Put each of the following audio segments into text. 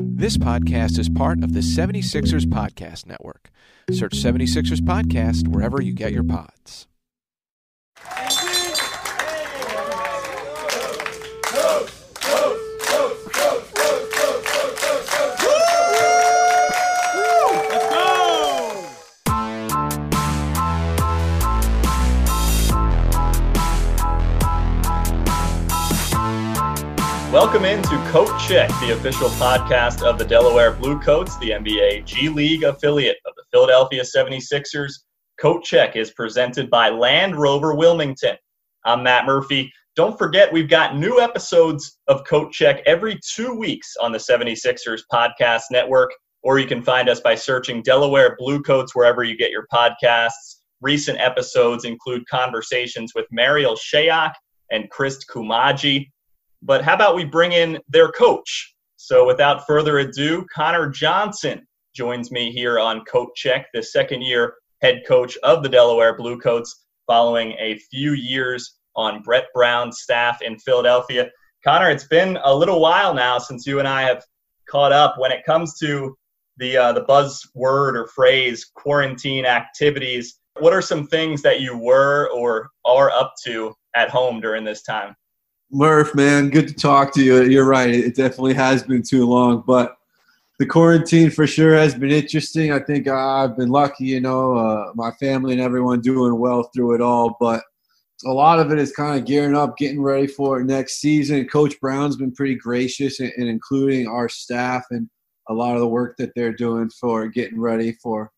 This podcast is part of the 76ers Podcast Network. Search 76ers Podcast wherever you get your pods. Welcome into Coat Check, the official podcast of the Delaware Bluecoats, the NBA G League affiliate of the Philadelphia 76ers. Coat Check is presented by Land Rover Wilmington. I'm Matt Murphy. Don't forget, we've got new episodes of Coat Check every two weeks on the 76ers Podcast Network, or you can find us by searching Delaware Bluecoats wherever you get your podcasts. Recent episodes include conversations with Marial Shayok and Chris Koumadje. But how about we bring in their coach? So without further ado, Connor Johnson joins me here on Coat Check, the second year head coach of the Delaware Bluecoats, following a few years on Brett Brown's staff in Philadelphia. Connor, it's been a little while now since you and I have caught up when it comes to the uh, the buzzword or phrase quarantine activities. What are some things that you were or are up to at home during this time? Murph, man, good to talk to you. You're right. It definitely has been too long, but the quarantine for sure has been interesting. I think I've been lucky, you know, uh, my family and everyone doing well through it all, but a lot of it is kind of gearing up, getting ready for next season. Coach Brown's been pretty gracious in, in including our staff and a lot of the work that they're doing for getting ready for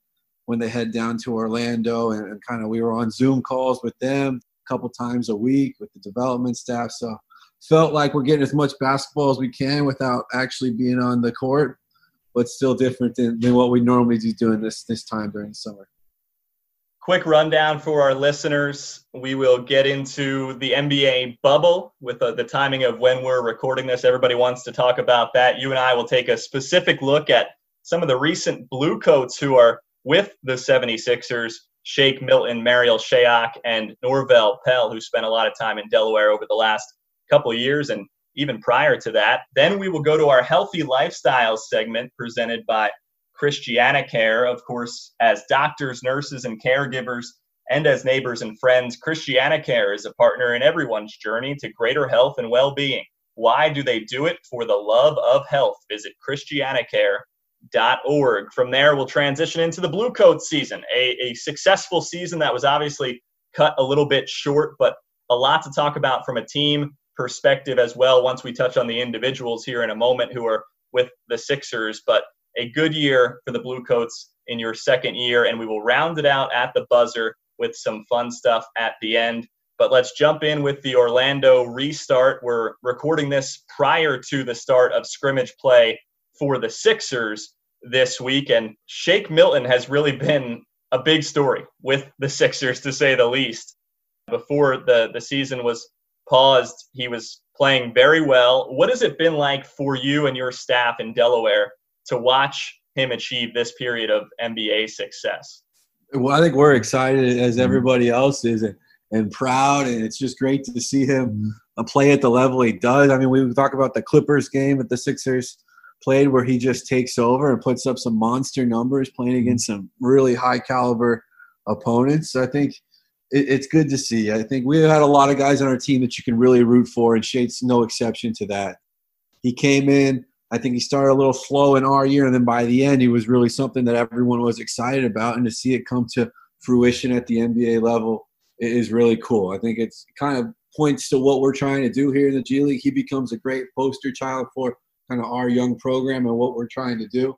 when they head down to Orlando and, and kind of we were on Zoom calls with them couple times a week with the development staff. So felt like we're getting as much basketball as we can without actually being on the court, but still different than, than what we normally do doing this this time during the summer. Quick rundown for our listeners. We will get into the NBA bubble with uh, the timing of when we're recording this. Everybody wants to talk about that. You and I will take a specific look at some of the recent Bluecoats who are with the 76ers Shake Milton, Marial Shayok, and Norvel Pelle, who spent a lot of time in Delaware over the last couple years and even prior to that. Then we will go to our healthy lifestyle segment presented by Christianacare, of course, as doctors, nurses, and caregivers, and as neighbors and friends. Christianacare is a partner in everyone's journey to greater health and well being. Why do they do it? For the love of health. Visit Christianacare org. From there, we'll transition into the Blue Coat season, a, a successful season that was obviously cut a little bit short, but a lot to talk about from a team perspective as well once we touch on the individuals here in a moment who are with the Sixers. But a good year for the Blue Coats in your second year, and we will round it out at the buzzer with some fun stuff at the end. But let's jump in with the Orlando restart. We're recording this prior to the start of scrimmage play for the Sixers this week. And Shake Milton has really been a big story with the Sixers, to say the least. Before the, the season was paused, he was playing very well. What has it been like for you and your staff in Delaware to watch him achieve this period of NBA success? Well, I think we're excited as everybody else is and, and proud, and it's just great to see him play at the level he does. I mean, we talk about the Clippers game at the Sixers played where he just takes over and puts up some monster numbers playing mm-hmm. against some really high caliber opponents. I think it, it's good to see. I think we had a lot of guys on our team that you can really root for, and Shake's no exception to that. He came in. I think he started a little slow in our year, and then by the end, he was really something that everyone was excited about. And to see it come to fruition at the NBA level is really cool. I think it's kind of points to what we're trying to do here in the G League. He becomes a great poster child for kind of our young program and what we're trying to do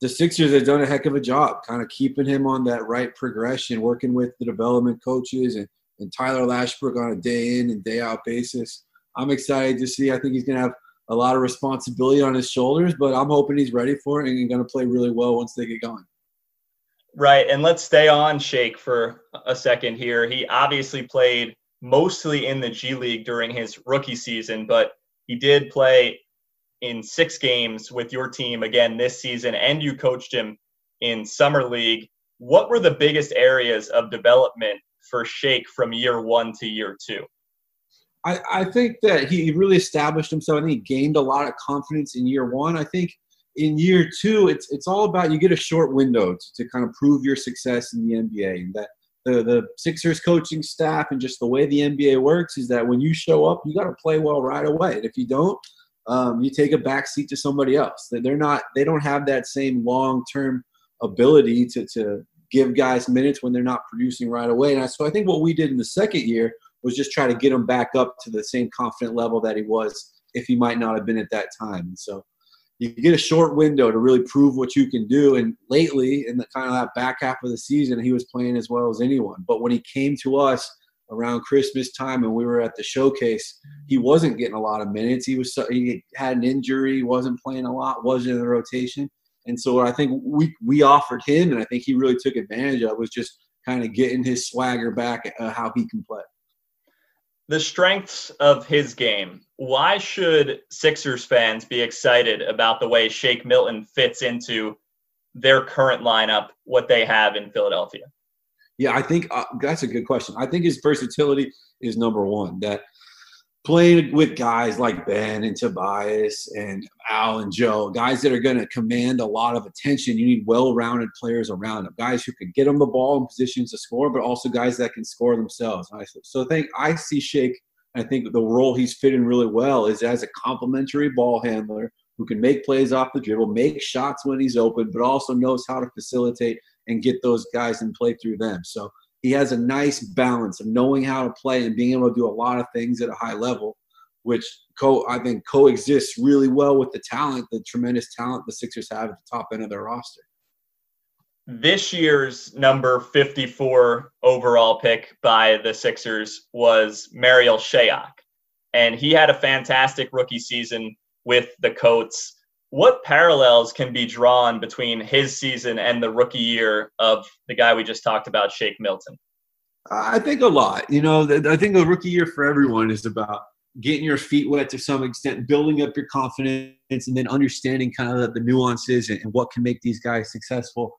the Sixers have done a heck of a job kind of keeping him on that right progression, working with the development coaches and, and Tyler Lashbrook on a day in and day out basis. I'm excited to see. I think he's going to have a lot of responsibility on his shoulders, but I'm hoping he's ready for it and going to play really well once they get going. Right. And let's stay on Shake for a second here. He obviously played mostly in the G League during his rookie season, but he did play in six games with your team again this season, and you coached him in summer league. What were the biggest areas of development for Shake from year one to year two? I, I think that he really established himself. I think he gained a lot of confidence in year one. I think in year two, it's it's all about you get a short window to, to kind of prove your success in the NBA. And that the the Sixers coaching staff and just the way the NBA works is that when you show up, you got to play well right away. And if you don't, um, you take a back seat to somebody else. They're not they don't have that same long term ability to to give guys minutes when they're not producing right away. And so I think what we did in the second year was just try to get him back up to the same confident level that he was if he might not have been at that time. And so you get a short window to really prove what you can do. And lately, in the kind of that back half of the season, he was playing as well as anyone. But when he came to us around Christmas time and we were at the showcase, he wasn't getting a lot of minutes. He was he had an injury, wasn't playing a lot, wasn't in the rotation. And so I think we we offered him, and I think he really took advantage of was just kind of getting his swagger back, uh, how he can play. The strengths of his game. Why should Sixers fans be excited about the way Shake Milton fits into their current lineup, what they have in Philadelphia? Yeah, I think uh, that's a good question. I think his versatility is number one. That playing with guys like Ben and Tobias and Al and Joe, guys that are going to command a lot of attention. You need well-rounded players around them, guys who can get them the ball in positions to score, but also guys that can score themselves. So I think I see Shake. I think the role he's fitting really well is as a complementary ball handler who can make plays off the dribble, make shots when he's open, but also knows how to facilitate and get those guys and play through them. So he has a nice balance of knowing how to play and being able to do a lot of things at a high level, which co- I think coexists really well with the talent, the tremendous talent the Sixers have at the top end of their roster. This year's number 54 overall pick by the Sixers was Marial Shayok. And he had a fantastic rookie season with the Coats what parallels can be drawn between his season and the rookie year of the guy we just talked about, Shake Milton? I think a lot. You know, I think a rookie year for everyone is about getting your feet wet to some extent, building up your confidence, and then understanding kind of the nuances and what can make these guys successful.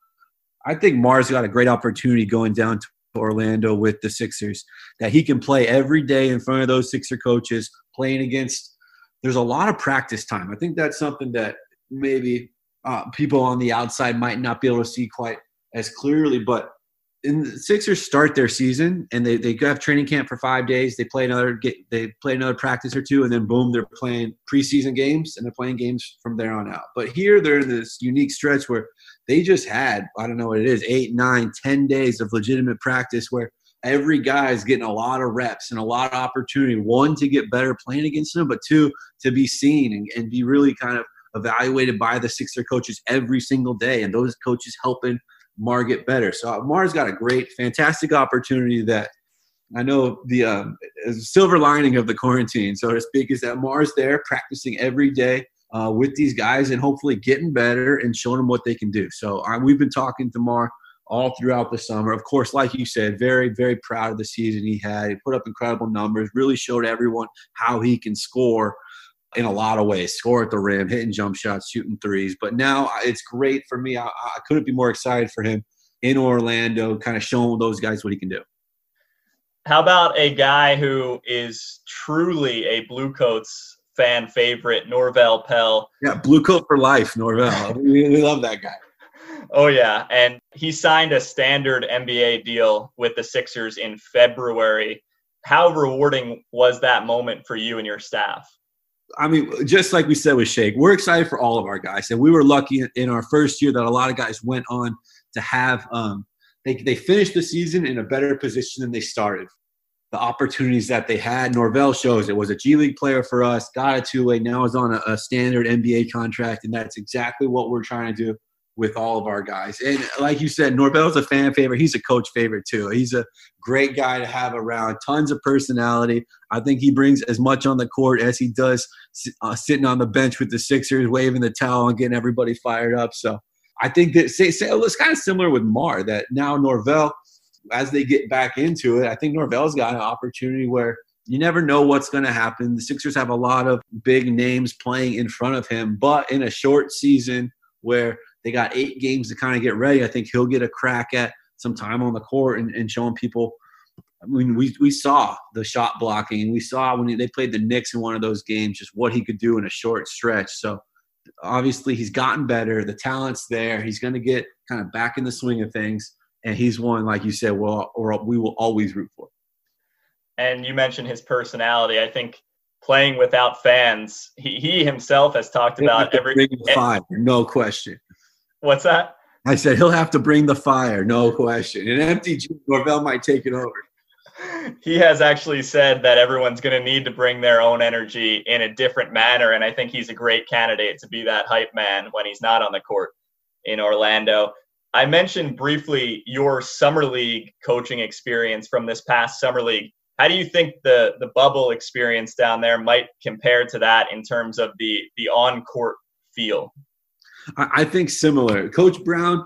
I think Mars got a great opportunity going down to Orlando with the Sixers that he can play every day in front of those Sixer coaches, playing against there's a lot of practice time. I think that's something that maybe uh, people on the outside might not be able to see quite as clearly. But in the Sixers start their season and they, they have training camp for five days. They play another get they play another practice or two, and then boom, they're playing preseason games and they're playing games from there on out. But here they're in this unique stretch where they just had I don't know what it is eight, nine, ten days of legitimate practice where every guy is getting a lot of reps and a lot of opportunity. One, to get better playing against them, but two, to be seen and, and be really kind of evaluated by the Sixer coaches every single day. And those coaches helping Mar get better. So uh, Mar's got a great, fantastic opportunity that I know the um, silver lining of the quarantine, so to speak, is that Mar's there practicing every day uh, with these guys and hopefully getting better and showing them what they can do. So uh, we've been talking to Mar all throughout the summer. Of course, like you said, very, very proud of the season he had. He put up incredible numbers, really showed everyone how he can score in a lot of ways score at the rim, hitting jump shots, shooting threes. But now uh, it's great for me. I, I couldn't be more excited for him in Orlando, kind of showing those guys what he can do. How about a guy who is truly a Bluecoats fan favorite, Norvel Pelle? Yeah, Bluecoat for life, Norvel. we, we love that guy. Oh yeah, and he signed a standard NBA deal with the Sixers in February. How rewarding was that moment for you and your staff? I mean, just like we said with Shake, we're excited for all of our guys, and we were lucky in our first year that a lot of guys went on to have um, they they finished the season in a better position than they started. The opportunities that they had, Norvel shows it was a G League player for us, got a two way, now is on a, a standard NBA contract, and that's exactly what we're trying to do with all of our guys. And like you said, Norvel's a fan favorite. He's a coach favorite too. He's a great guy to have around. Tons of personality. I think he brings as much on the court as he does uh, sitting on the bench with the Sixers, waving the towel and getting everybody fired up. So I think that say, say it's kind of similar with Mar. That now Norvel, as they get back into it, I think Norvel's got an opportunity where you never know what's going to happen. The Sixers have a lot of big names playing in front of him, but in a short season where they got eight games to kind of get ready. I think he'll get a crack at some time on the court and, and showing people. I mean, we, we saw the shot blocking, and we saw when they played the Knicks in one of those games just what he could do in a short stretch. So obviously, he's gotten better. The talent's there. He's going to get kind of back in the swing of things, and he's one, like you said, well, or we will always root for. And you mentioned his personality. I think playing without fans, he, he himself has talked about every five, no question. What's that? I said he'll have to bring the fire, no question. An empty gym, Norvel might take it over. He has actually said that everyone's going to need to bring their own energy in a different manner, and I think he's a great candidate to be that hype man when he's not on the court in Orlando. I mentioned briefly your summer league coaching experience from this past summer league. How do you think the the bubble experience down there might compare to that in terms of the the on court feel? I, think similar. Coach Brown,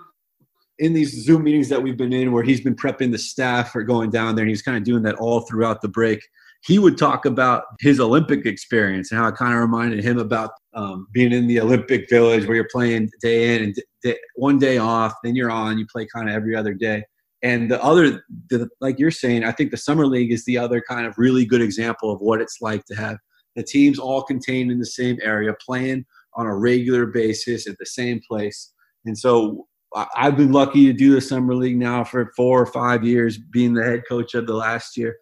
in these Zoom meetings that we've been in, where he's been prepping the staff for going down there, and he's kind of doing that all throughout the break. He would talk about his Olympic experience and how it kind of reminded him about um, being in the Olympic Village, where you're playing day in and day, one day off, then you're on, you play kind of every other day. And the other, the, like you're saying, I think the summer league is the other kind of really good example of what it's like to have the teams all contained in the same area, playing on a regular basis at the same place. And so I've been lucky to do the summer league now for four or five years, being the head coach of the last year.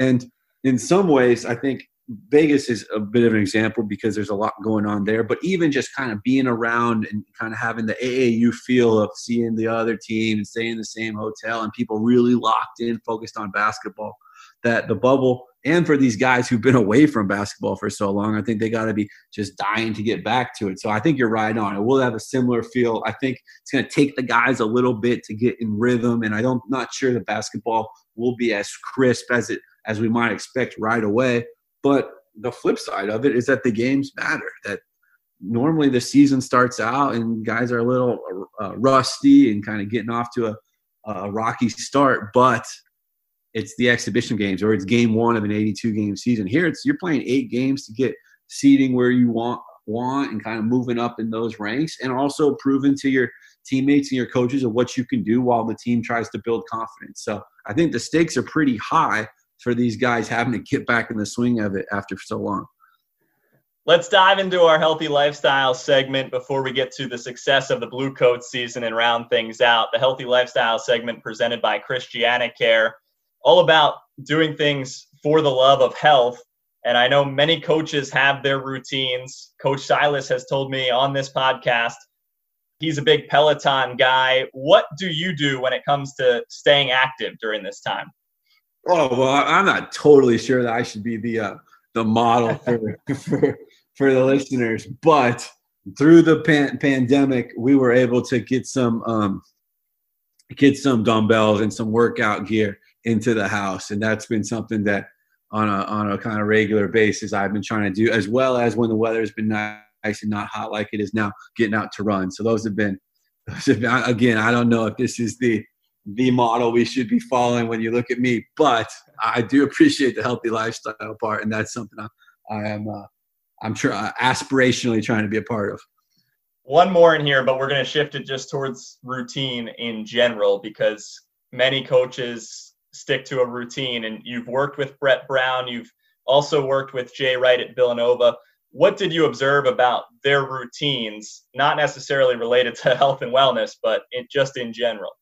And in some ways, I think Vegas is a bit of an example because there's a lot going on there. But even just kind of being around and kind of having the AAU feel of seeing the other team and staying in the same hotel and people really locked in, focused on basketball, that the bubble and for these guys who've been away from basketball for so long, I think they got to be just dying to get back to it. So I think you're right on. It will have a similar feel. I think it's going to take the guys a little bit to get in rhythm, and I don't not sure the basketball will be as crisp as it as we might expect right away. But the flip side of it is that the games matter. That normally the season starts out and guys are a little uh, rusty and kind of getting off to a, a rocky start, but it's the exhibition games or it's game one of an 82 game season. Here it's you're playing eight games to get seating where you want want and kind of moving up in those ranks and also proving to your teammates and your coaches of what you can do while the team tries to build confidence. So I think the stakes are pretty high for these guys having to get back in the swing of it after so long. Let's dive into our healthy lifestyle segment before we get to the success of the Blue Coat season and round things out. The healthy lifestyle segment presented by Christianacare all about doing things for the love of health. And I know many coaches have their routines. Coach Silas has told me on this podcast he's a big Peloton guy. What do you do when it comes to staying active during this time? Oh well, I'm not totally sure that I should be the uh, the model for, for for the listeners, but through the pan- pandemic, we were able to get some um, get some dumbbells and some workout gear into the house, and that's been something that on a on a kind of regular basis I've been trying to do, as well as when the weather has been nice and not hot like it is now, getting out to run. So those have been, those have been again. I don't know if this is the the model we should be following when you look at me. But I do appreciate the healthy lifestyle part, and that's something I, I am uh, I'm uh, aspirationally trying to be a part of. One more in here, but we're going to shift it just towards routine in general because many coaches stick to a routine, and you've worked with Brett Brown, you've also worked with Jay Wright at Villanova. What did you observe about their routines, not necessarily related to health and wellness, but just in general?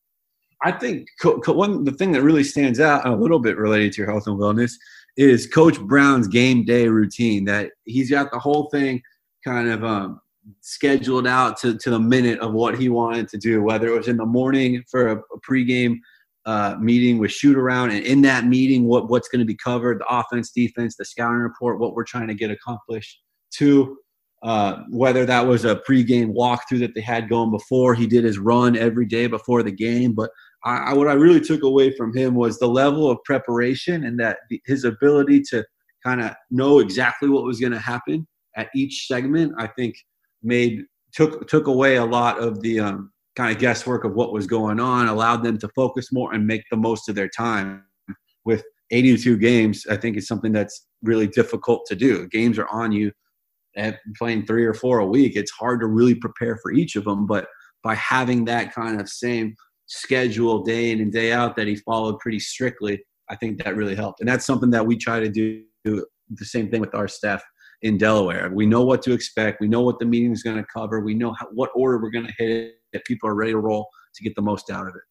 I think co- co- one the thing that really stands out a little bit related to your health and wellness is Coach Brown's game day routine. That he's got the whole thing kind of um, scheduled out to, to the minute of what he wanted to do, whether it was in the morning for a, a pregame uh, meeting with shoot around, and in that meeting, what what's going to be covered, the offense, defense, the scouting report, what we're trying to get accomplished. Two, uh, whether that was a pregame walkthrough that they had going before, he did his run every day before the game, but I, what I really took away from him was the level of preparation and that the, his ability to kind of know exactly what was going to happen at each segment. I think made took took away a lot of the um, kind of guesswork of what was going on, allowed them to focus more and make the most of their time. With 82 games, I think is something that's really difficult to do. Games are on you, and playing three or four a week, it's hard to really prepare for each of them. But by having that kind of same schedule day in and day out that he followed pretty strictly, I think that really helped. And that's something that we try to do the same thing with our staff in Delaware. We know what to expect. We know what the meeting is going to cover. We know how, what order we're going to hit If people are ready to roll to get the most out of it.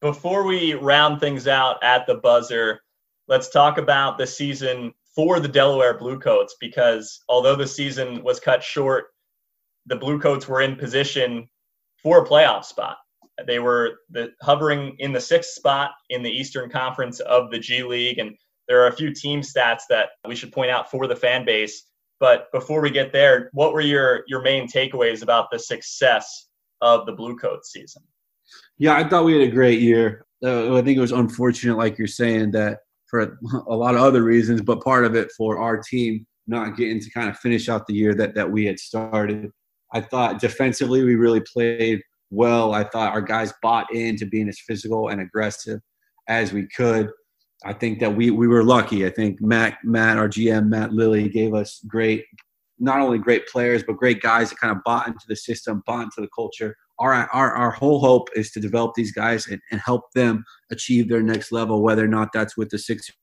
Before we round things out at the buzzer, let's talk about the season for the Delaware Bluecoats because although the season was cut short, the Bluecoats were in position for a playoff spot. They were the, hovering in the sixth spot in the Eastern Conference of the G League. And there are a few team stats that we should point out for the fan base. But before we get there, what were your, your main takeaways about the success of the Bluecoats season? Yeah, I thought we had a great year. Uh, I think it was unfortunate, like you're saying, that for a lot of other reasons, but part of it for our team not getting to kind of finish out the year that, that we had started. I thought defensively we really played well. I thought our guys bought into being as physical and aggressive as we could. I think that we we were lucky. I think Matt Matt our GM Matt Lilly gave us great, not only great players but great guys that kind of bought into the system, bought into the culture. Our our our whole hope is to develop these guys and, and help them achieve their next level, whether or not that's with the Sixers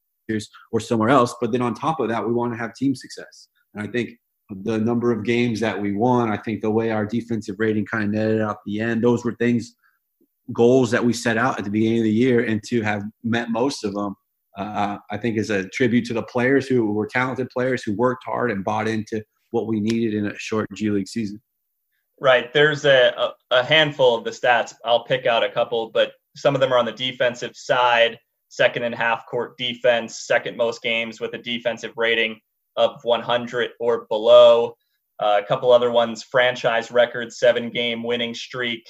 or somewhere else. But then on top of that, we want to have team success. And I think the number of games that we won. I think the way our defensive rating kind of netted out the end, those were things, goals that we set out at the beginning of the year, and to have met most of them, uh, I think is a tribute to the players who were talented players who worked hard and bought into what we needed in a short G League season. Right. There's a, a handful of the stats. I'll pick out a couple, but some of them are on the defensive side, second and half court defense, second most games with a defensive rating of 100 or below. Uh, a couple other ones franchise record, seven game winning streak,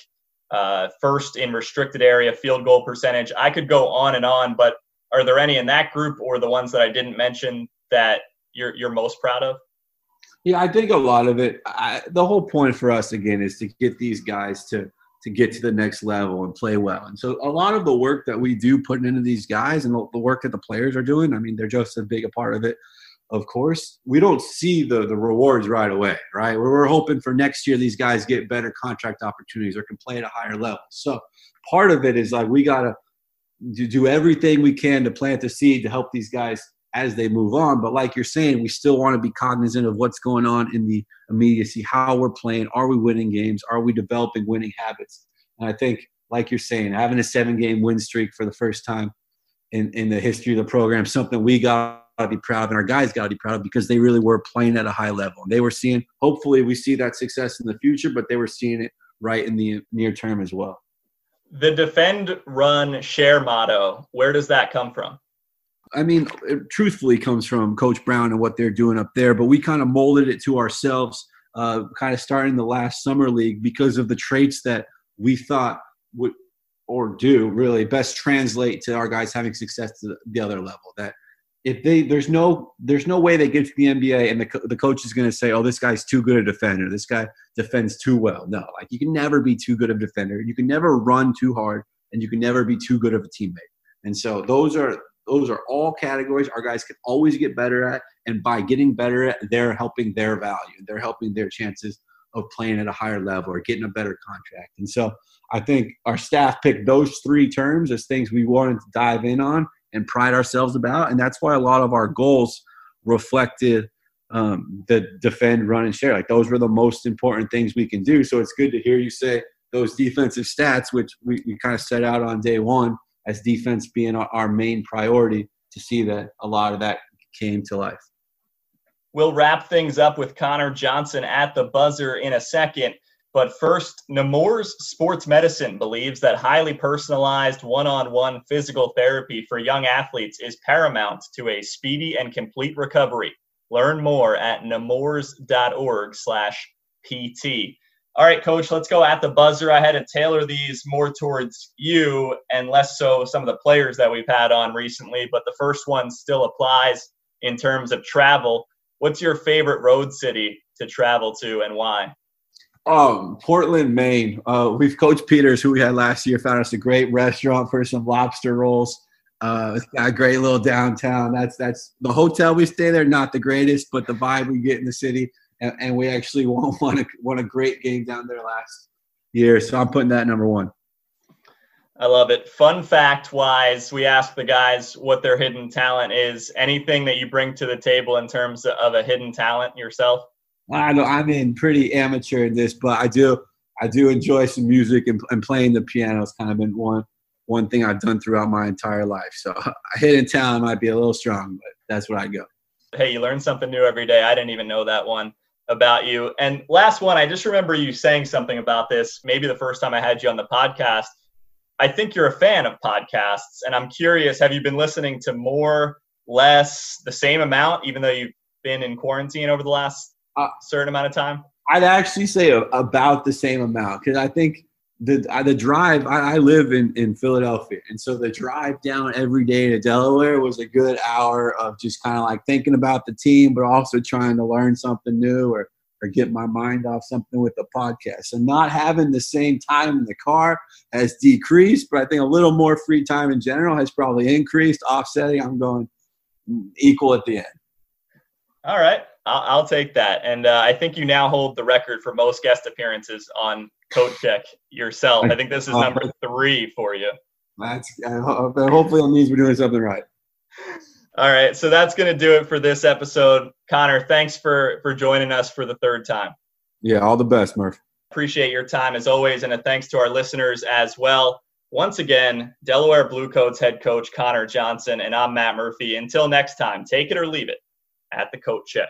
uh, first in restricted area field goal percentage. I could go on and on, but are there any in that group or the ones that I didn't mention that you're, you're most proud of? Yeah, I think a lot of it. I, the whole point for us again is to get these guys to to get to the next level and play well. And so a lot of the work that we do putting into these guys and the work that the players are doing, I mean, they're just a big a part of it of course, we don't see the, the rewards right away, right? We're, we're hoping for next year these guys get better contract opportunities or can play at a higher level. So part of it is like we got to do everything we can to plant the seed to help these guys as they move on. But like you're saying, we still want to be cognizant of what's going on in the immediacy, how we're playing, are we winning games, are we developing winning habits? And I think, like you're saying, having a seven game win streak for the first time in, in the history of the program, something we got to be proud of, and our guys got to be proud of because they really were playing at a high level. And they were seeing, hopefully, we see that success in the future, but they were seeing it right in the near term as well. The defend, run, share motto, where does that come from? I mean, it truthfully comes from Coach Brown and what they're doing up there, but we kind of molded it to ourselves, uh, kind of starting the last summer league because of the traits that we thought would or do really best translate to our guys having success to the other level. That if they there's no there's no way they get to the NBA and the the coach is going to say, "Oh, this guy's too good a defender. This guy defends too well." No, like you can never be too good of a defender. You can never run too hard and you can never be too good of a teammate. And so those are those are all categories our guys can always get better at, and by getting better at, they're helping their value. They're helping their chances of playing at a higher level or getting a better contract. And so I think our staff picked those three terms as things we wanted to dive in on and pride ourselves about. And that's why a lot of our goals reflected um, the defend, run, and share. Like those were the most important things we can do. So it's good to hear you say those defensive stats, which we, we kind of set out on day one as defense being our, main priority to see that a lot of that came to life. We'll wrap things up with Connor Johnson at the buzzer in a second. But first, Nemours Sports Medicine believes that highly personalized one on one physical therapy for young athletes is paramount to a speedy and complete recovery. Learn more at nemours.org slash PT. All right, coach, let's go at the buzzer. I had to tailor these more towards you and less so some of the players that we've had on recently, but the first one still applies in terms of travel. What's your favorite road city to travel to and why? Um, Portland, Maine. Uh, we've Coach Peters, who we had last year, found us a great restaurant for some lobster rolls. Uh, it's got a great little downtown. That's that's the hotel we stay there. Not the greatest, but the vibe we get in the city, and, and we actually won won a, won a great game down there last year. So I'm putting that number one. I love it. Fun fact wise, we ask the guys what their hidden talent is. Anything that you bring to the table in terms of a hidden talent yourself? I know I'm in pretty amateur in this, but I do I do enjoy some music and, and playing the piano. It's kind of been one one thing I've done throughout my entire life. So a hidden talent might be a little strong, but that's where I go. Hey, you learn something new every day. I didn't even know that one about you. And last one, I just remember you saying something about this. Maybe the first time I had you on the podcast. I think you're a fan of podcasts, and I'm curious. Have you been listening to more, less, the same amount, even though you've been in quarantine over the last uh, certain amount of time? I'd actually say about the same amount because I think the the drive. I, I, live in in Philadelphia, and so the drive down every day to Delaware was a good hour of just kind of like thinking about the team, but also trying to learn something new or or get my mind off something with the podcast. So not having the same time in the car has decreased, but I think a little more free time in general has probably increased, offsetting. I'm going equal at the end. All right. I'll, I'll take that. And uh, I think you now hold the record for most guest appearances on Coat Check yourself. I think this is number three for you. That's uh, hopefully it means we're doing something right. All right, so that's going to do it for this episode. Connor, thanks for for joining us for the third time. Yeah, all the best, Murph. Appreciate your time as always, and a thanks to our listeners as well. Once again, Delaware Bluecoats head coach Connor Johnson, and I'm Matt Murphy. Until next time, take it or leave it at the Coat Check.